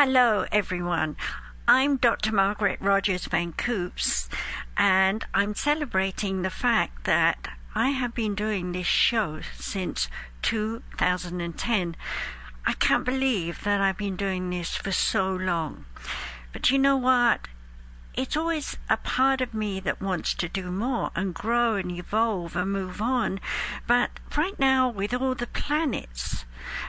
Hello, everyone. I'm Dr. Margaret Rogers Van Coops, and I'm celebrating the fact that I have been doing this show since 2010. I can't believe that I've been doing this for so long. But you know what? It's always a part of me that wants to do more and grow and evolve and move on. But right now, with all the planets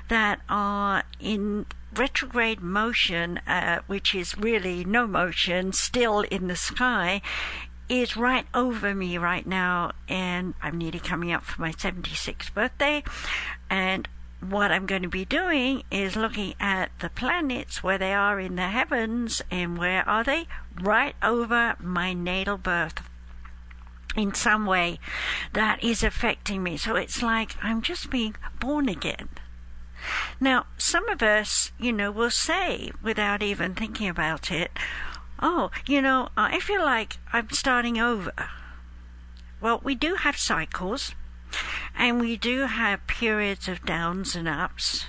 that are in retrograde motion, uh, which is really no motion, still in the sky, is right over me right now, and I'm nearly coming up for my 76th birthday. And what I'm going to be doing is looking at the planets where they are in the heavens and where are they? Right over my natal birth in some way that is affecting me. So it's like I'm just being born again. Now, some of us, you know, will say without even thinking about it, oh, you know, uh, I feel like I'm starting over. Well, we do have cycles, and we do have periods of downs and ups,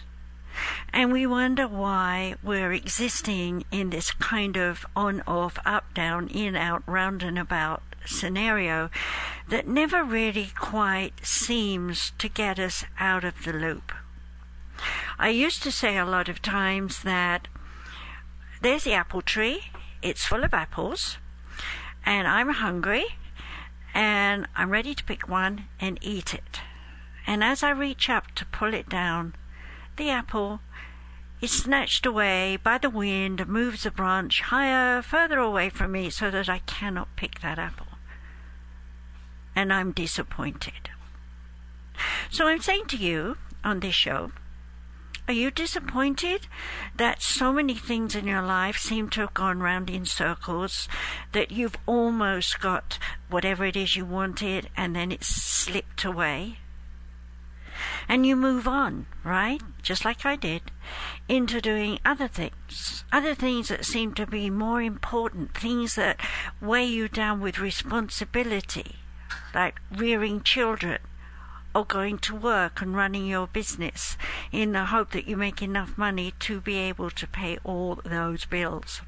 and we wonder why we're existing in this kind of on off, up down, in out, round and about scenario that never really quite seems to get us out of the loop. I used to say a lot of times that there's the apple tree, it's full of apples, and I'm hungry, and I'm ready to pick one and eat it. And as I reach up to pull it down, the apple is snatched away by the wind, moves a branch higher, further away from me, so that I cannot pick that apple. And I'm disappointed. So I'm saying to you on this show are you disappointed that so many things in your life seem to have gone round in circles, that you've almost got whatever it is you wanted and then it's slipped away? And you move on, right? Just like I did, into doing other things, other things that seem to be more important, things that weigh you down with responsibility, like rearing children or going to work and running your business in the hope that you make enough money to be able to pay all those bills.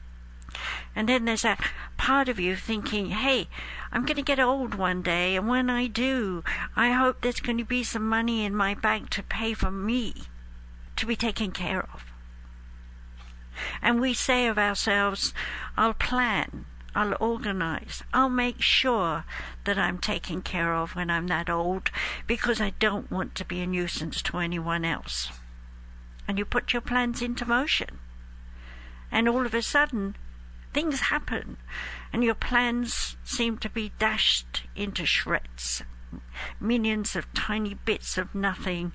And then there's that part of you thinking, hey, I'm going to get old one day, and when I do, I hope there's going to be some money in my bank to pay for me to be taken care of. And we say of ourselves, I'll plan, I'll organize. I'll make sure that I'm taken care of when I'm that old because I don't want to be a nuisance to anyone else. And you put your plans into motion. And all of a sudden, things happen, and your plans seem to be dashed into shreds, millions of tiny bits of nothing,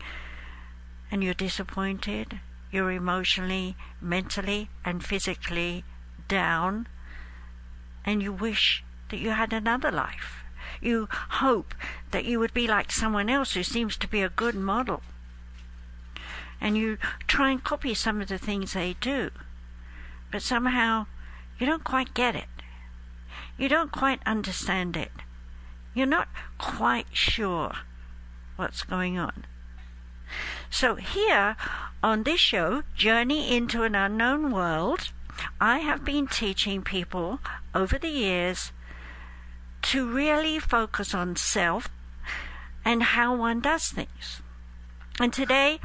and you're disappointed. You're emotionally, mentally, and physically down and you wish that you had another life. You hope that you would be like someone else who seems to be a good model. And you try and copy some of the things they do. But somehow you don't quite get it. You don't quite understand it. You're not quite sure what's going on. So, here on this show, Journey into an Unknown World, I have been teaching people over the years to really focus on self and how one does things. And today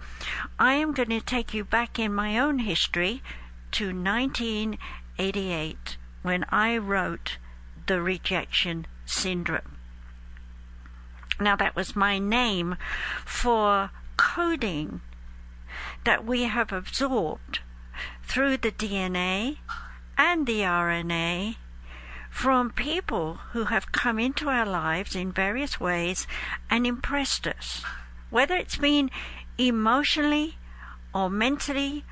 I am going to take you back in my own history to 1988 when I wrote The Rejection Syndrome. Now, that was my name for coding that we have absorbed through the DNA and the RNA from people who have come into our lives in various ways and impressed us, whether it's been emotionally or mentally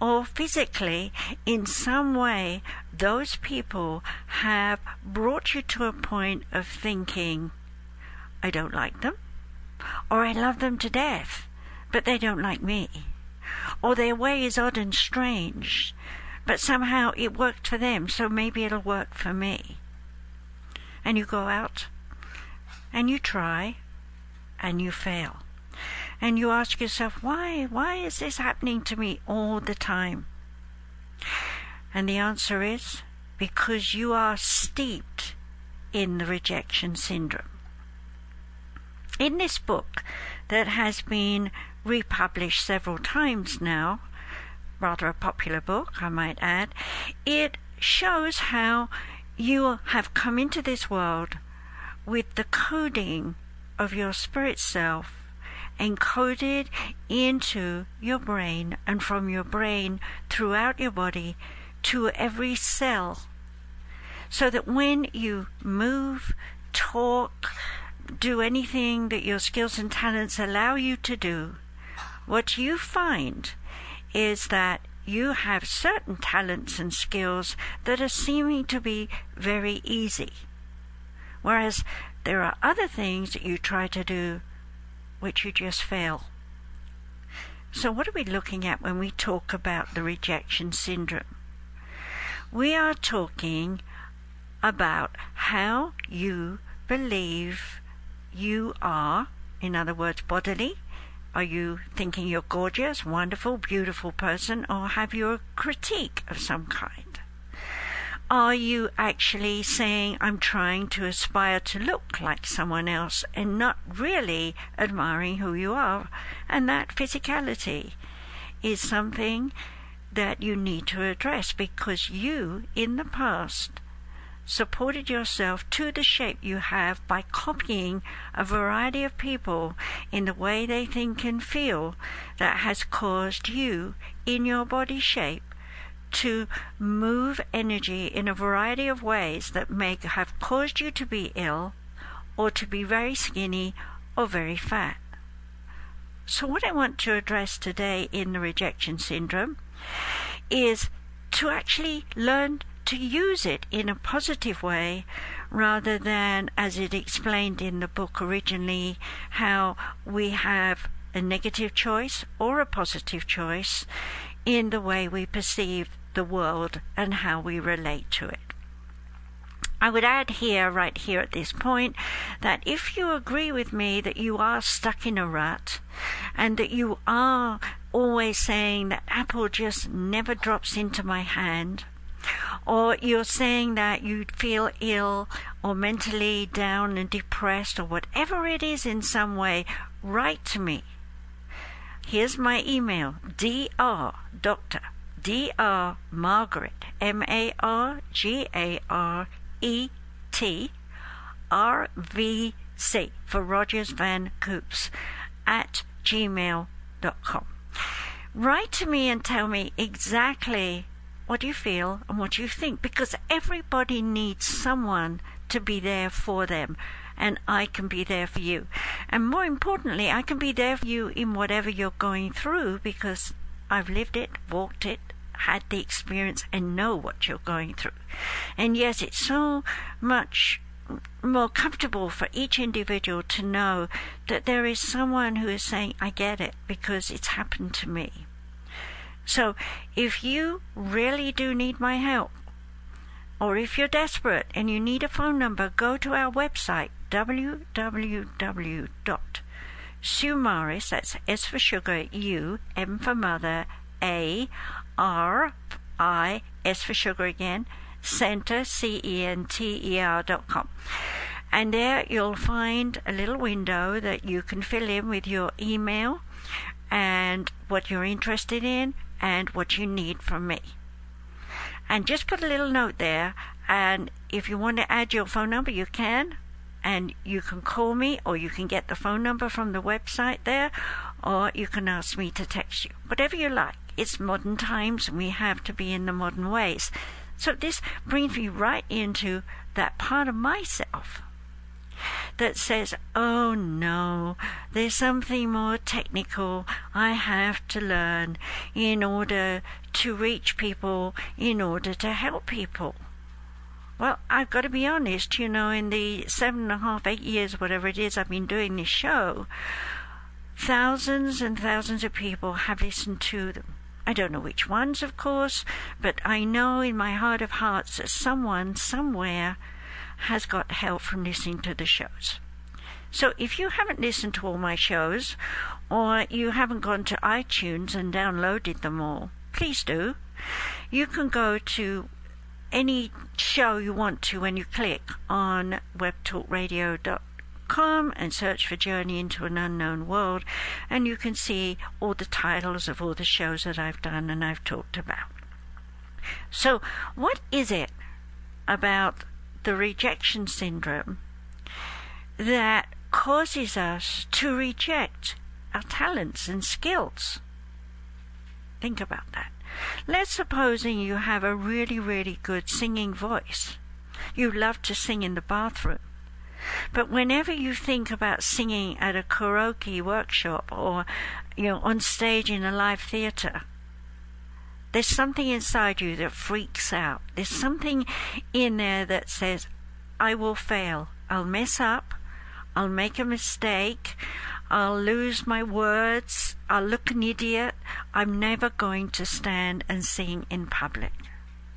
or physically, in some way, those people have brought you to a point of thinking, I don't like them, or I love them to death, but they don't like me or their way is odd and strange, but somehow it worked for them, so maybe it'll work for me. And you go out and you try and you fail. And you ask yourself, why? Why is this happening to me all the time? And the answer is because you are steeped in the rejection syndrome. In this book that has been republished several times now, rather a popular book, I might add, it shows how you have come into this world with the coding of your spirit self encoded into your brain and from your brain throughout your body to every cell. So that when you move, talk, do anything that your skills and talents allow you to do, what you find is that you have certain talents and skills that are seeming to be very easy. Whereas there are other things that you try to do which you just fail. So, what are we looking at when we talk about the rejection syndrome? We are talking about how you believe you are, in other words, bodily. Are you thinking you're gorgeous, wonderful, beautiful person, or have you a critique of some kind? Are you actually saying, I'm trying to aspire to look like someone else and not really admiring who you are? And that physicality is something that you need to address because you, in the past, supported yourself to the shape you have by copying a variety of people in the way they think and feel that has caused you, in your body shape, to move energy in a variety of ways that may have caused you to be ill or to be very skinny or very fat. So, what I want to address today in the rejection syndrome is to actually learn to use it in a positive way rather than, as it explained in the book originally, how we have a negative choice or a positive choice in the way we perceive the world and how we relate to it. I would add here, right here at this point, that if you agree with me that you are stuck in a rut and that you are always saying that apple just never drops into my hand, or you're saying that you feel ill or mentally down and depressed or whatever it is in some way, write to me. Here's my email, dr. Doctor Dr. Margaret, M A R G A R E T R V C for Rogers Van Coops at gmail.com. Write to me and tell me exactly what do you feel and what do you think because everybody needs someone to be there for them and I can be there for you. And more importantly, I can be there for you in whatever you're going through because I've lived it, walked it, had the experience, and know what you're going through. And yes, it's so much more comfortable for each individual to know that there is someone who is saying, I get it because it's happened to me. So if you really do need my help, or if you're desperate and you need a phone number, go to our website www Sumaris, that's S for sugar, U, M for mother, A, R, I, S for sugar again, center, C E N T E R dot com. And there you'll find a little window that you can fill in with your email and what you're interested in and what you need from me. And just put a little note there. And if you want to add your phone number, you can and you can call me or you can get the phone number from the website there or you can ask me to text you. Whatever you like. It's modern times and we have to be in the modern ways. So this brings me right into that part of myself that says, oh no, there's something more technical I have to learn in order to reach people, in order to help people. Well, I've got to be honest, you know, in the seven and a half, eight years, whatever it is I've been doing this show, thousands and thousands of people have listened to them. I don't know which ones, of course, but I know in my heart of hearts that someone, somewhere, has got help from listening to the shows. So if you haven't listened to all my shows, or you haven't gone to iTunes and downloaded them all, please do. you can go to any show you want to when you click on webtalkradio.com and search for Journey into an Unknown World, and you can see all the titles of all the shows that I've done and I've talked about. So, what is it about the rejection syndrome that causes us to reject our talents and skills? Think about that. Let's supposing you have a really, really good singing voice. You love to sing in the bathroom. But whenever you think about singing at a karaoke workshop or, you know, on stage in a live theater, there's something inside you that freaks out. There's something in there that says, I will fail. I'll mess up. I'll make a mistake. I'll lose my words. I'll look an idiot. I'm never going to stand and sing in public.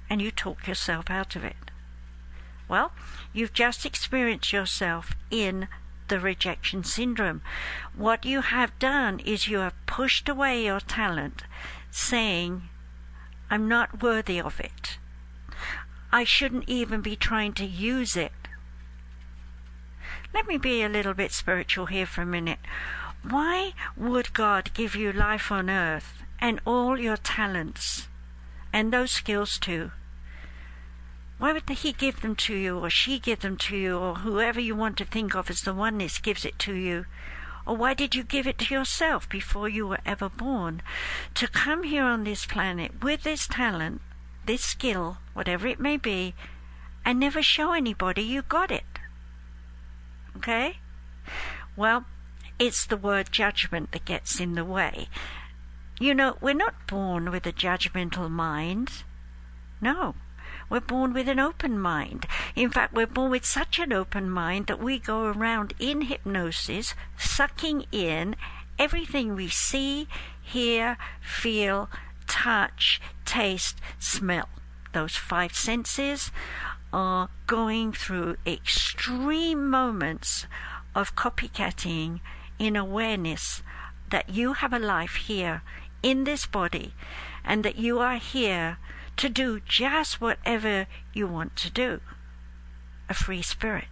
And you talk yourself out of it. Well, you've just experienced yourself in the rejection syndrome. What you have done is you have pushed away your talent, saying, I'm not worthy of it. I shouldn't even be trying to use it. Let me be a little bit spiritual here for a minute. Why would God give you life on earth and all your talents and those skills too? Why would He give them to you, or she give them to you, or whoever you want to think of as the oneness gives it to you? Or why did you give it to yourself before you were ever born? To come here on this planet with this talent, this skill, whatever it may be, and never show anybody you got it. Okay? Well, it's the word judgment that gets in the way. You know, we're not born with a judgmental mind. No. We're born with an open mind. In fact, we're born with such an open mind that we go around in hypnosis, sucking in everything we see, hear, feel, touch, taste, smell. Those five senses are going through extreme moments of copycatting in awareness that you have a life here in this body and that you are here to do just whatever you want to do. A free spirit.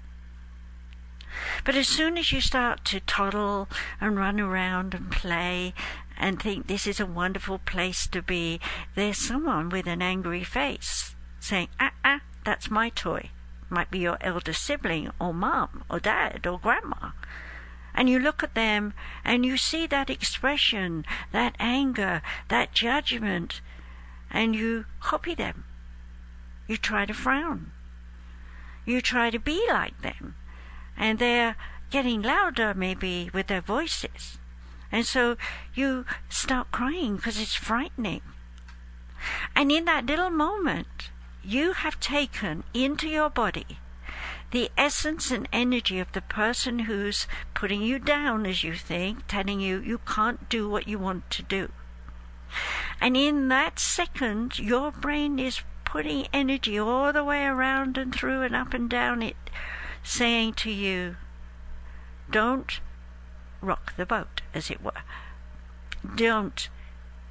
But as soon as you start to toddle and run around and play and think this is a wonderful place to be, there's someone with an angry face saying, ah, ah, that's my toy. Might be your elder sibling or mom or dad or grandma. And you look at them and you see that expression, that anger, that judgment, and you copy them. You try to frown. You try to be like them. And they're getting louder, maybe, with their voices. And so you start crying because it's frightening. And in that little moment, you have taken into your body the essence and energy of the person who's putting you down, as you think, telling you you can't do what you want to do. And in that second, your brain is putting energy all the way around and through and up and down it, saying to you, don't rock the boat, as it were. Don't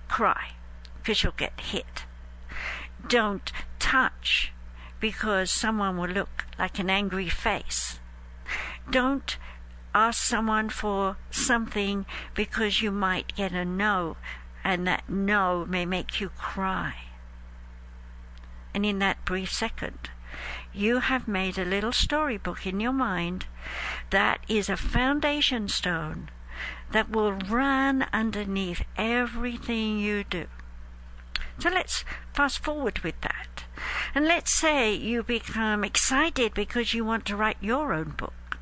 cry, because you'll get hit. Don't touch, because someone will look like an angry face. Don't ask someone for something because you might get a no, and that no may make you cry. And in that brief second, you have made a little storybook in your mind that is a foundation stone that will run underneath everything you do. So let's fast forward with that. And let's say you become excited because you want to write your own book,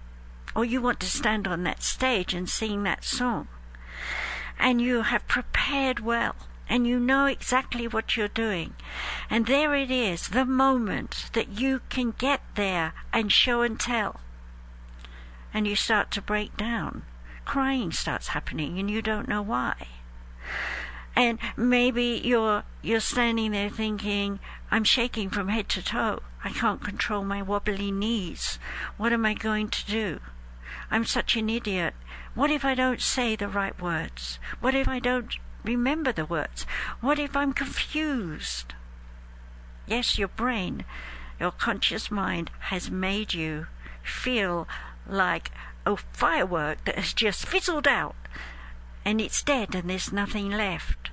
or you want to stand on that stage and sing that song. And you have prepared well, and you know exactly what you're doing. And there it is, the moment that you can get there and show and tell. And you start to break down. Crying starts happening, and you don't know why. And maybe you're you're standing there thinking, I'm shaking from head to toe. I can't control my wobbly knees. What am I going to do? I'm such an idiot. What if I don't say the right words? What if I don't remember the words? What if I'm confused? Yes, your brain, your conscious mind has made you feel like a firework that has just fizzled out and it's dead and there's nothing left.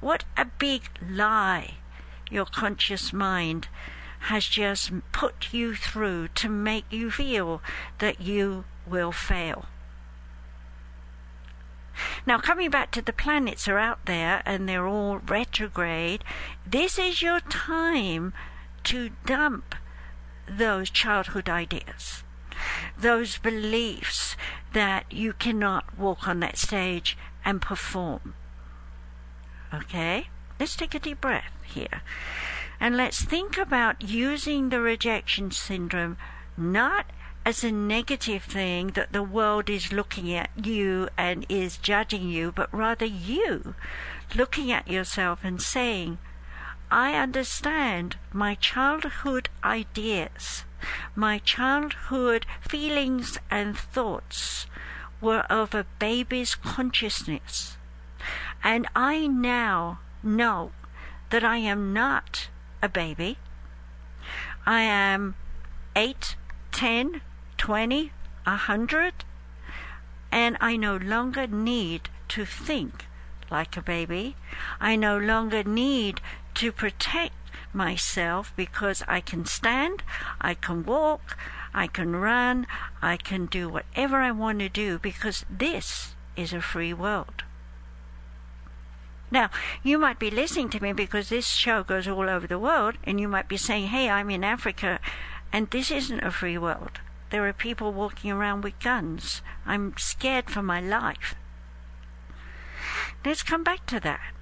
What a big lie your conscious mind has just put you through to make you feel that you will fail. Now, coming back to the planets are out there and they're all retrograde, this is your time to dump those childhood ideas, those beliefs that you cannot walk on that stage and perform. Okay? Let's take a deep breath here. And let's think about using the rejection syndrome not as a negative thing that the world is looking at you and is judging you, but rather you looking at yourself and saying, I understand my childhood ideas, my childhood feelings and thoughts were of a baby's consciousness. And I now know that I am not a baby. I am eight, ten, twenty, a hundred, and I no longer need to think like a baby. I no longer need to protect myself because I can stand, I can walk, I can run, I can do whatever I want to do because this is a free world. Now, you might be listening to me because this show goes all over the world, and you might be saying, Hey, I'm in Africa, and this isn't a free world. There are people walking around with guns. I'm scared for my life. Let's come back to that.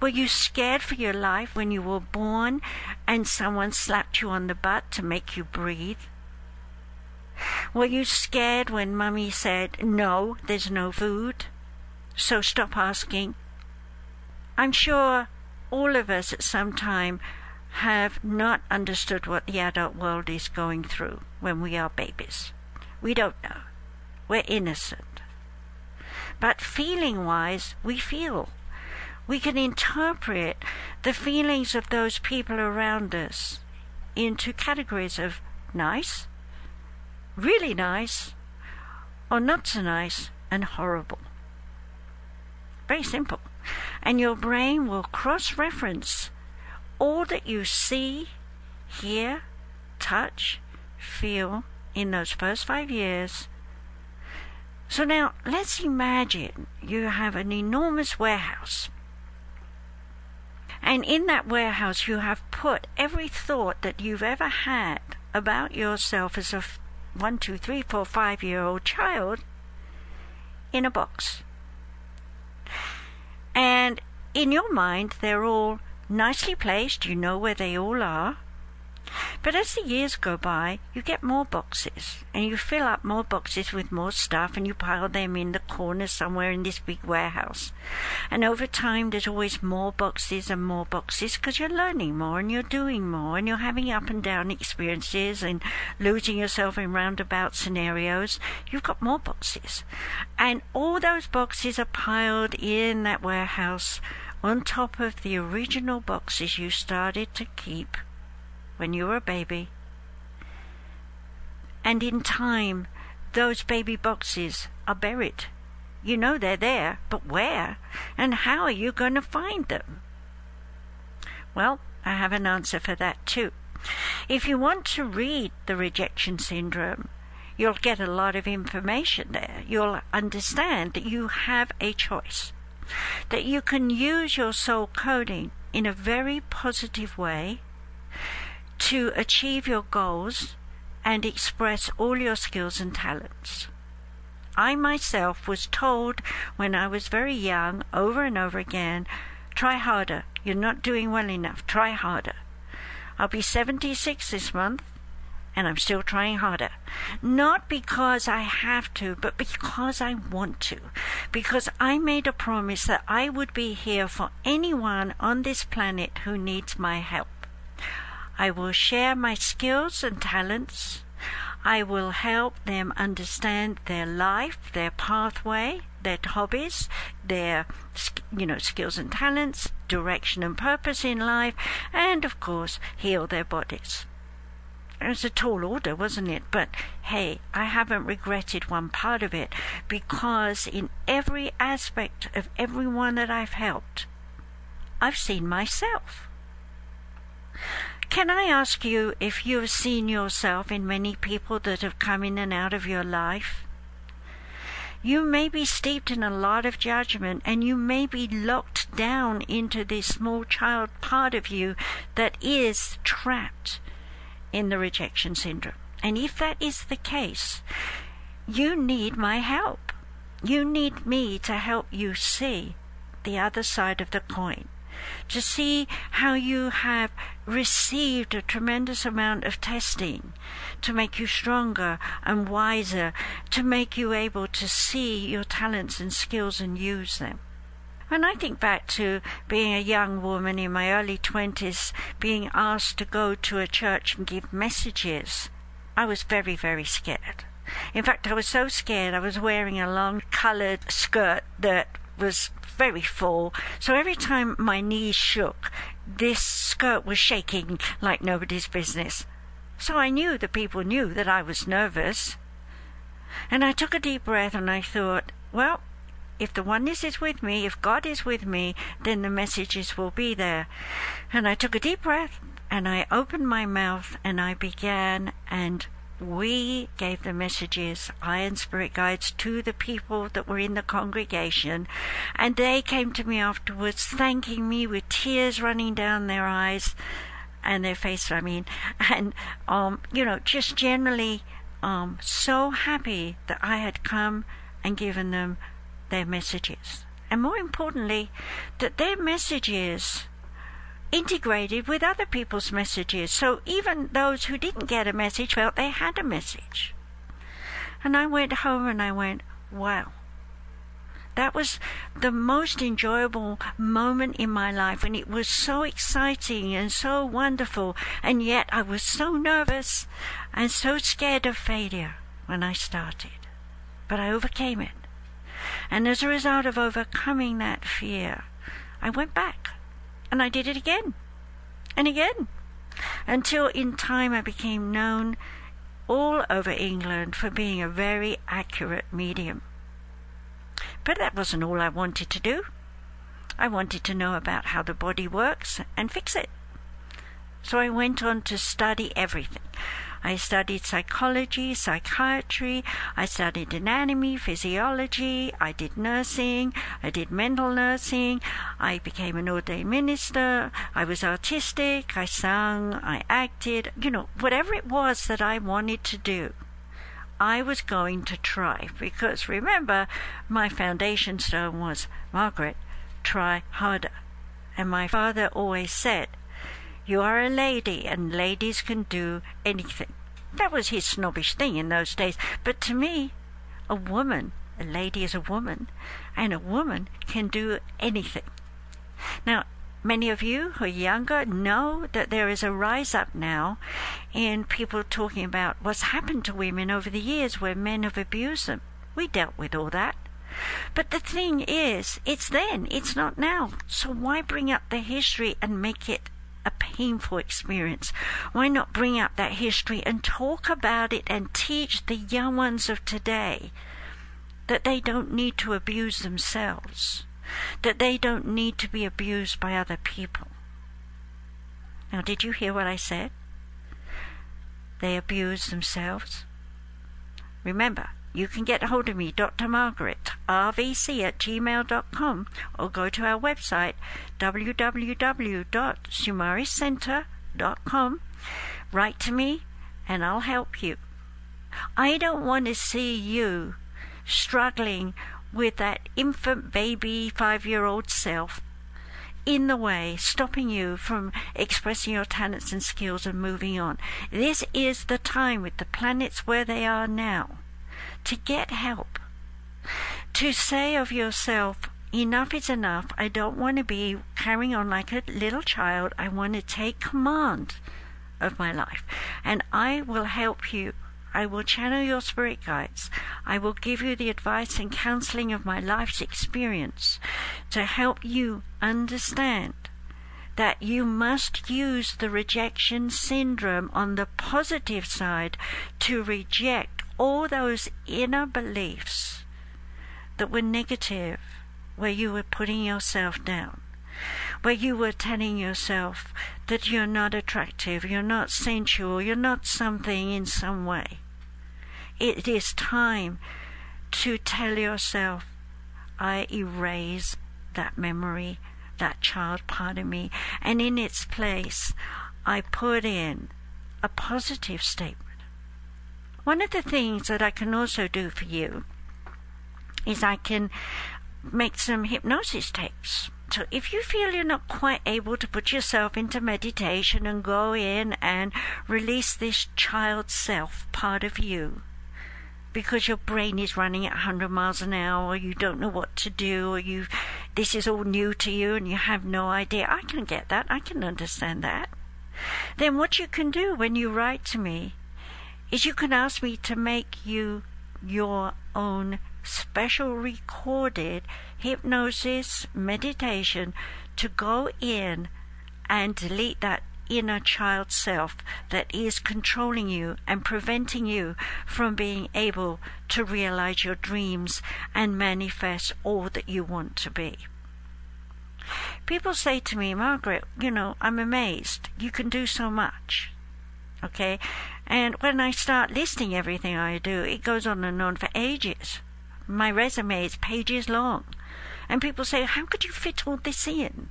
Were you scared for your life when you were born and someone slapped you on the butt to make you breathe? Were you scared when mummy said, No, there's no food? So stop asking. I'm sure all of us at some time have not understood what the adult world is going through when we are babies. We don't know. We're innocent. But feeling wise, we feel. We can interpret the feelings of those people around us into categories of nice, really nice, or not so nice, and horrible. Very simple. And your brain will cross reference all that you see, hear, touch, feel in those first five years. So now let's imagine you have an enormous warehouse. And in that warehouse, you have put every thought that you've ever had about yourself as a one, two, three, four, five year old child in a box. And in your mind, they're all nicely placed, you know where they all are. But as the years go by, you get more boxes, and you fill up more boxes with more stuff, and you pile them in the corner somewhere in this big warehouse. And over time, there's always more boxes and more boxes because you're learning more and you're doing more, and you're having up and down experiences and losing yourself in roundabout scenarios. You've got more boxes. And all those boxes are piled in that warehouse on top of the original boxes you started to keep when you were a baby. And in time, those baby boxes are buried. You know they're there, but where? And how are you going to find them? Well, I have an answer for that too. If you want to read the rejection syndrome, you'll get a lot of information there. You'll understand that you have a choice, that you can use your soul coding in a very positive way to achieve your goals and express all your skills and talents. I myself was told when I was very young over and over again try harder, you're not doing well enough, try harder. I'll be 76 this month and I'm still trying harder. Not because I have to, but because I want to. Because I made a promise that I would be here for anyone on this planet who needs my help. I will share my skills and talents. I will help them understand their life, their pathway, their hobbies, their you know skills and talents, direction and purpose in life, and of course heal their bodies. It was a tall order, wasn't it? But hey, I haven't regretted one part of it because in every aspect of everyone that I've helped, I've seen myself. Can I ask you if you've seen yourself in many people that have come in and out of your life? You may be steeped in a lot of judgment and you may be locked down into this small child part of you that is trapped in the rejection syndrome. And if that is the case, you need my help. You need me to help you see the other side of the coin to see how you have received a tremendous amount of testing to make you stronger and wiser, to make you able to see your talents and skills and use them. When I think back to being a young woman in my early 20s, being asked to go to a church and give messages, I was very, very scared. In fact, I was so scared I was wearing a long coloured skirt that was very full, so every time my knees shook, this skirt was shaking like nobody's business. So I knew the people knew that I was nervous. And I took a deep breath and I thought, well, if the oneness is with me, if God is with me, then the messages will be there. And I took a deep breath and I opened my mouth and I began and we gave the messages, I and Spirit Guides, to the people that were in the congregation, and they came to me afterwards thanking me with tears running down their eyes and their face, I mean, and, um, you know, just generally um, so happy that I had come and given them their messages. And more importantly, that their messages integrated with other people's messages. So even those who didn't get a message felt they had a message. And I went home and I went, wow. That was the most enjoyable moment in my life, and it was so exciting and so wonderful, and yet I was so nervous and so scared of failure when I started. But I overcame it. And as a result of overcoming that fear, I went back and I did it again and again until in time I became known all over England for being a very accurate medium. But that wasn't all I wanted to do. I wanted to know about how the body works and fix it. So I went on to study everything. I studied psychology, psychiatry, I studied anatomy, physiology, I did nursing, I did mental nursing, I became an ordained minister, I was artistic, I sang, I acted, you know, whatever it was that I wanted to do. I was going to try because remember, my foundation stone was Margaret, try harder. And my father always said, you are a lady, and ladies can do anything. That was his snobbish thing in those days. But to me, a woman, a lady is a woman, and a woman can do anything. Now, many of you who are younger know that there is a rise up now in people talking about what's happened to women over the years where men have abused them. We dealt with all that. But the thing is, it's then, it's not now. So why bring up the history and make it a painful experience. Why not bring up that history and talk about it and teach the young ones of today that they don't need to abuse themselves, that they don't need to be abused by other people? Now, did you hear what I said? They abuse themselves. Remember, you can get hold of me, Dr. Margaret, rvc at gmail.com, or go to our website, www.sumariscenter.com. Write to me, and I'll help you. I don't want to see you struggling with that infant baby five year old self in the way, stopping you from expressing your talents and skills and moving on. This is the time with the planets where they are now to get help. To say of yourself, enough is enough. I don't want to be carrying on like a little child. I want to take command of my life. And I will help you I will channel your spirit guides. I will give you the advice and counseling of my life's experience to help you understand that you must use the rejection syndrome on the positive side to reject all those inner beliefs that were negative, where you were putting yourself down, where you were telling yourself that you're not attractive, you're not sensual, you're not something in some way. It is time to tell yourself, I erase that memory, that child part of me, and in its place, I put in a positive statement. One of the things that I can also do for you is I can make some hypnosis tapes. So if you feel you're not quite able to put yourself into meditation and go in and release this child self part of you, because your brain is running at 100 miles an hour, or you don't know what to do, or you, this is all new to you and you have no idea. I can get that. I can understand that. Then what you can do when you write to me is you can ask me to make you your own special recorded hypnosis meditation to go in and delete that inner child self that is controlling you and preventing you from being able to realize your dreams and manifest all that you want to be. People say to me, Margaret, you know, I'm amazed. You can do so much. Okay? And when I start listing everything I do, it goes on and on for ages. My resume is pages long. And people say, How could you fit all this in?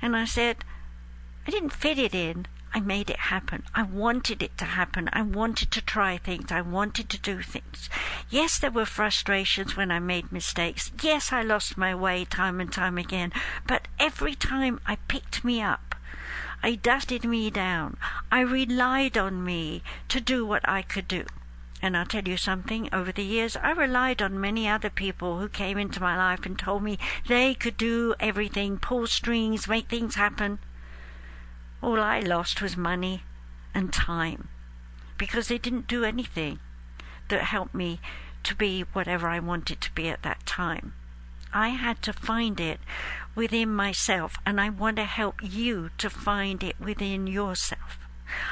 And I said, I didn't fit it in. I made it happen. I wanted it to happen. I wanted to try things. I wanted to do things. Yes, there were frustrations when I made mistakes. Yes, I lost my way time and time again. But every time I picked me up, I dusted me down. I relied on me to do what I could do. And I'll tell you something, over the years, I relied on many other people who came into my life and told me they could do everything, pull strings, make things happen. All I lost was money and time because they didn't do anything that helped me to be whatever I wanted to be at that time. I had to find it within myself, and I want to help you to find it within yourself.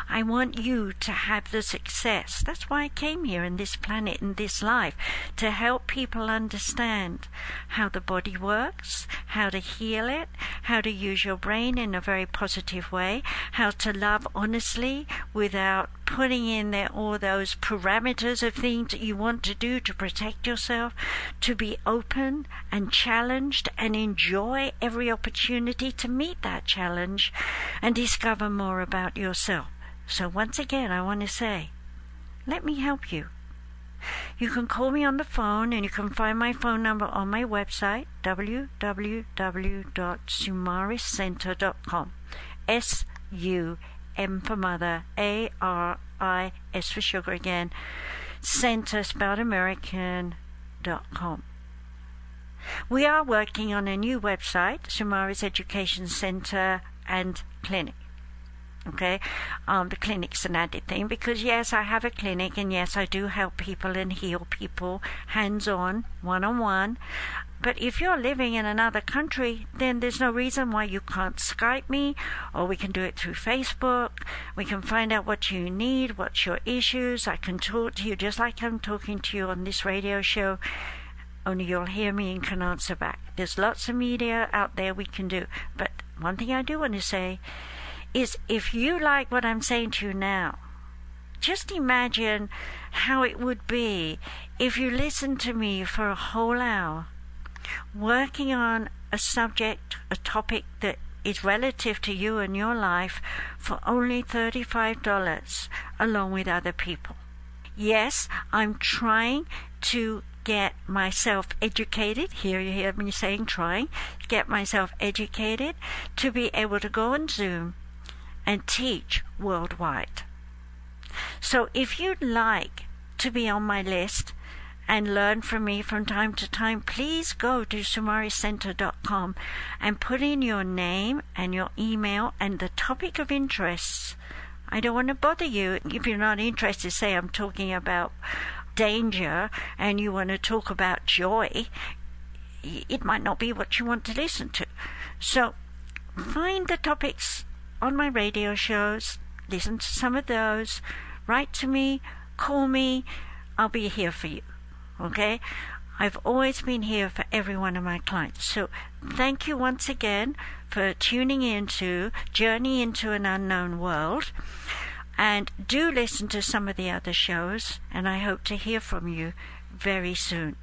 I want you to have the success. That's why I came here in this planet, in this life, to help people understand how the body works, how to heal it, how to use your brain in a very positive way, how to love honestly without putting in there all those parameters of things that you want to do to protect yourself, to be open and challenged and enjoy every opportunity to meet that challenge and discover more about yourself. So once again, I want to say, let me help you. You can call me on the phone and you can find my phone number on my website, www.sumariscenter.com. S U M for mother, A R I S for sugar again, center spelled American.com. We are working on a new website, Sumaris Education Center and Clinic. Okay, um, the clinic's an added thing because yes, I have a clinic and yes, I do help people and heal people hands on, one on one. But if you're living in another country, then there's no reason why you can't Skype me, or we can do it through Facebook. We can find out what you need, what's your issues. I can talk to you just like I'm talking to you on this radio show, only you'll hear me and can answer back. There's lots of media out there we can do. But one thing I do want to say is if you like what I'm saying to you now, just imagine how it would be if you listened to me for a whole hour working on a subject, a topic that is relative to you and your life for only $35 along with other people. Yes, I'm trying to get myself educated. Here you hear me saying trying, get myself educated to be able to go on Zoom and teach worldwide. So if you'd like to be on my list and learn from me from time to time, please go to sumariscenter.com and put in your name and your email and the topic of interest. I don't want to bother you. If you're not interested, say I'm talking about danger and you want to talk about joy, it might not be what you want to listen to. So find the topics on my radio shows, listen to some of those, write to me, call me, I'll be here for you. Okay? I've always been here for every one of my clients. So thank you once again for tuning in to Journey into an Unknown World. And do listen to some of the other shows, and I hope to hear from you very soon.